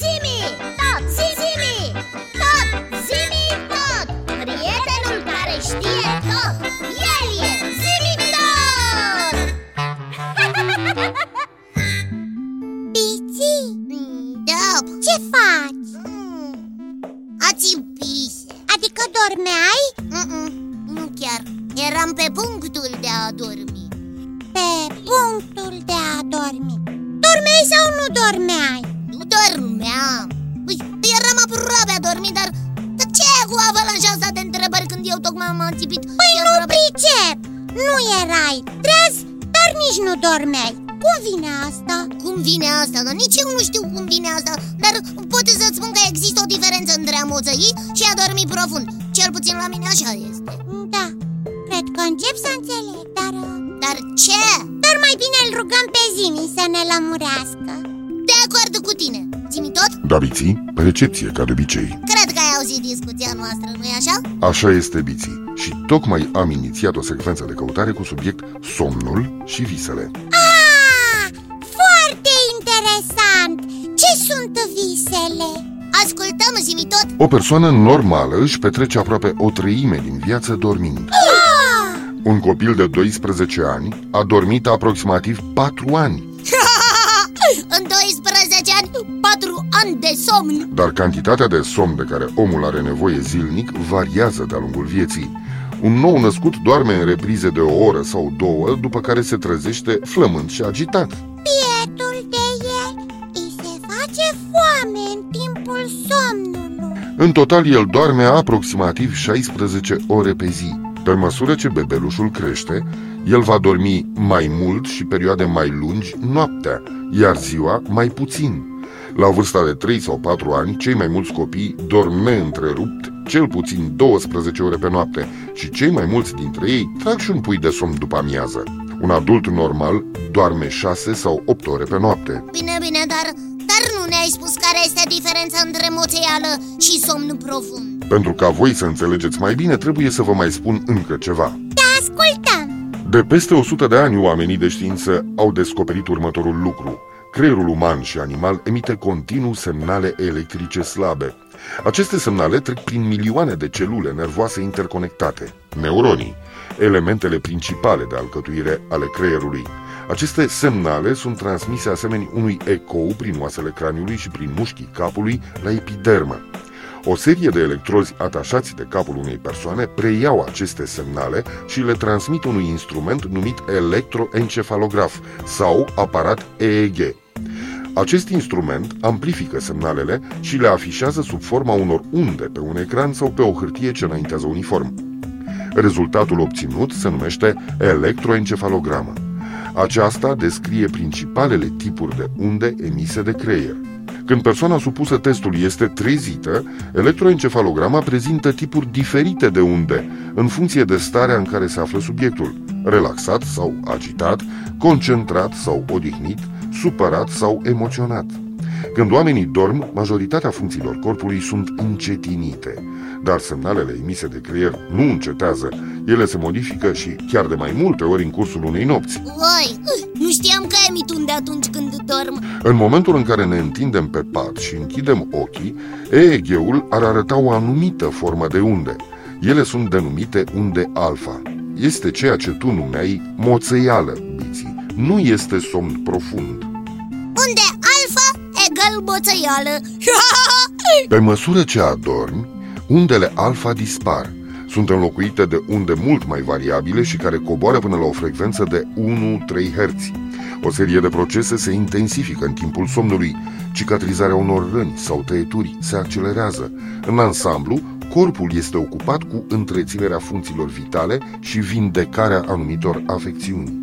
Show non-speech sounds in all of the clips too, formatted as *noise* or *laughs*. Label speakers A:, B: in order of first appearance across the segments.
A: Zimi, tot, zimi, tot, zimi, tot. Prietenul care știe tot, el e zimi tot. *laughs*
B: Bici,
A: Da,
B: ce faci?
A: ați pise
B: Adică dormeai?
A: Mm-mm, Nu chiar, eram pe punctul de a dormi.
B: Pe punctul de a dormi. Dormeai sau nu dormeai?
A: Nu dormeam Ui, Eram aproape a dormi, dar dar ce e cu avalanșa asta de întrebări când eu tocmai m-am țipit
B: Păi
A: și
B: nu
A: aproape...
B: pricep! Nu erai treaz, dar nici nu dormeai. Cum vine asta?
A: Cum vine asta? Că nici eu nu știu cum vine asta. Dar pot să-ți spun că există o diferență între a moțăi și a dormi profund. Cel puțin la mine așa este.
B: Da, cred că încep să înțeleg, dar... uh,
A: Dar ce?
B: Dar mai bine îl rugăm pe Zimi să ne lămurească
C: Biții, pe recepție, ca de obicei.
A: Cred că ai auzit discuția noastră, nu-i așa?
C: Așa este, Biții. Și tocmai am inițiat o secvență de căutare cu subiect somnul și visele.
B: Ah, foarte interesant! Ce sunt visele?
A: Ascultăm, Zimi tot.
C: O persoană normală își petrece aproape o treime din viață dormind.
B: Ah,
C: Un copil de 12 ani a dormit aproximativ 4 ani.
A: În 12 ani, 4 ani de somn
C: Dar cantitatea de somn de care omul are nevoie zilnic variază de-a lungul vieții un nou născut doarme în reprize de o oră sau două, după care se trezește flămând și agitat.
B: Pietul de el îi se face foame în timpul somnului
C: În total, el doarme aproximativ 16 ore pe zi. Pe măsură ce bebelușul crește, el va dormi mai mult și perioade mai lungi noaptea, iar ziua mai puțin. La vârsta de 3 sau 4 ani, cei mai mulți copii dorm neîntrerupt cel puțin 12 ore pe noapte și cei mai mulți dintre ei trag și un pui de somn după amiază. Un adult normal doarme 6 sau 8 ore pe noapte.
A: Bine, bine, dar, dar nu ne-ai spus care este diferența între moțeială și somn profund
C: Pentru ca voi să înțelegeți mai bine, trebuie să vă mai spun încă ceva.
B: Te ascultăm
C: De peste 100 de ani, oamenii de știință au descoperit următorul lucru. Creierul uman și animal emite continuu semnale electrice slabe. Aceste semnale trec prin milioane de celule nervoase interconectate, neuronii, elementele principale de alcătuire ale creierului. Aceste semnale sunt transmise asemenea unui ecou prin oasele craniului și prin mușchii capului la epidermă. O serie de electrozi atașați de capul unei persoane preiau aceste semnale și le transmit unui instrument numit electroencefalograf sau aparat EEG. Acest instrument amplifică semnalele și le afișează sub forma unor unde pe un ecran sau pe o hârtie ce înaintează uniform. Rezultatul obținut se numește electroencefalogramă. Aceasta descrie principalele tipuri de unde emise de creier. Când persoana supusă testului este trezită, electroencefalograma prezintă tipuri diferite de unde, în funcție de starea în care se află subiectul, relaxat sau agitat, concentrat sau odihnit, supărat sau emoționat. Când oamenii dorm, majoritatea funcțiilor corpului sunt încetinite, dar semnalele emise de creier nu încetează, ele se modifică și chiar de mai multe ori în cursul unei nopți.
A: Oi, nu știam că emit unde atunci când dorm
C: În momentul în care ne întindem pe pat și închidem ochii, EEG-ul ar arăta o anumită formă de unde. Ele sunt denumite unde alfa. Este ceea ce tu numeai moțeială, biții. Nu este somn profund.
A: Unde alfa egal boțăială *laughs*
C: Pe măsură ce adormi, undele alfa dispar. Sunt înlocuite de unde mult mai variabile și care coboară până la o frecvență de 1-3 Hz. O serie de procese se intensifică în timpul somnului, cicatrizarea unor răni sau tăieturi se accelerează. În ansamblu, corpul este ocupat cu întreținerea funcțiilor vitale și vindecarea anumitor afecțiuni.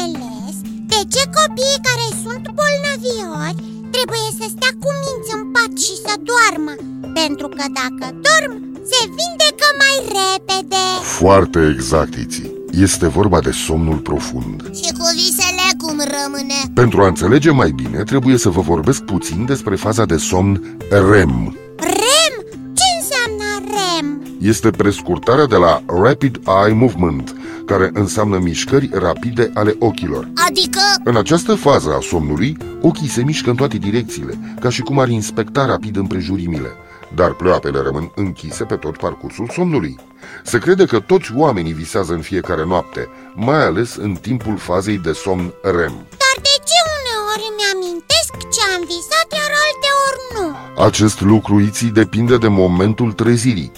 B: Ah, acum am înțeles de ce copiii care sunt bolnaviori trebuie să stea cu minți în pat și să doarmă Pentru că dacă dorm, se vindecă mai repede
C: Foarte exact, Iții. Este vorba de somnul profund.
A: Și cu visele cum rămâne
C: Pentru a înțelege mai bine, trebuie să vă vorbesc puțin despre faza de somn REM.
B: REM? Ce înseamnă REM?
C: Este prescurtarea de la Rapid Eye Movement, care înseamnă mișcări rapide ale ochilor.
A: Adică,
C: În această fază a somnului, ochii se mișcă în toate direcțiile, ca și cum ar inspecta rapid împrejurimile, dar pleoapele rămân închise pe tot parcursul somnului. Se crede că toți oamenii visează în fiecare noapte, mai ales în timpul fazei de somn REM.
B: Dar de ce uneori îmi amintesc ce am visat, iar alteori nu?
C: Acest lucru iții depinde de momentul trezirii.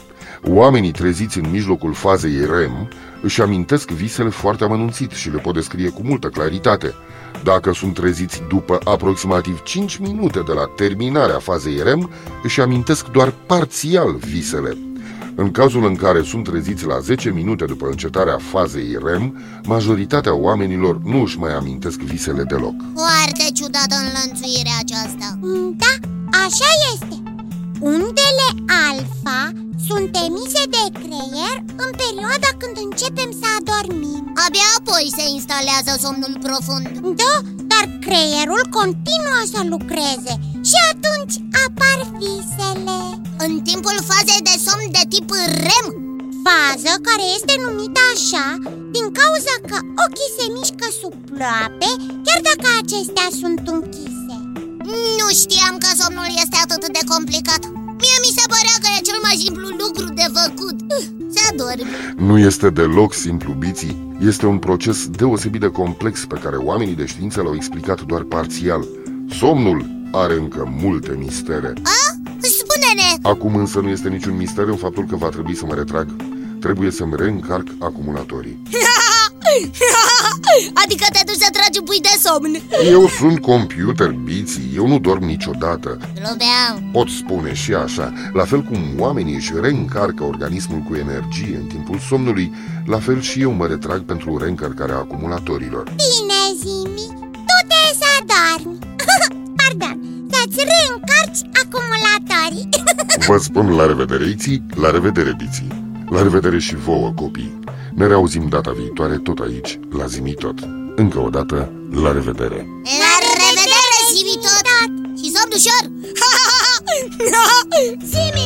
C: Oamenii treziți în mijlocul fazei REM își amintesc visele foarte amănunțit și le pot descrie cu multă claritate. Dacă sunt treziți după aproximativ 5 minute de la terminarea fazei REM, își amintesc doar parțial visele. În cazul în care sunt treziți la 10 minute după încetarea fazei REM, majoritatea oamenilor nu își mai amintesc visele deloc.
A: foarte ciudată înlănțuirea aceasta
B: Mm, Da, așa este Undele alfa sunt emise de creier în perioada când începem să adormim.
A: Abia apoi se instalează somnul profund.
B: Da, dar creierul continuă să lucreze și atunci apar visele.
A: În timpul fazei de somn de tip REM.
B: Fază care este numită așa din cauza că ochii se mișcă sub ploape chiar dacă acestea sunt închise
A: Nu știam că somnul este atât de complicat Mie mi se părea că e cel mai simplu lucru de făcut Să adormi
C: Nu este deloc simplu, Biții. Este un proces deosebit de complex pe care oamenii de știință l-au explicat doar parțial. Somnul are încă multe mistere.
A: A? Spune-ne
C: Acum însă nu este niciun mister în faptul că va trebui să mă retrag. Trebuie să-mi reîncarc acumulatorii. *laughs* *laughs*
A: Adică te duci să tragi un pui de somn
C: Eu sunt computer, Biții, eu nu dorm niciodată.
A: Glumeam
C: Pot spune și așa, la fel cum oamenii își reîncarcă organismul cu energie în timpul somnului, la fel și eu mă retrag pentru reîncărcarea acumulatorilor.
B: Bine, Zimi, tu te să adormi *laughs* Pardon, să-ți reîncarci acumulatorii *laughs*
C: Vă spun la revedere, Iții, la revedere, Biții. La revedere și vouă, copii. Ne reauzim data viitoare tot aici, la Zimitot. Încă o dată, la revedere.
A: La revedere, Zimi tot Și somn ușor *laughs*
B: Zimi,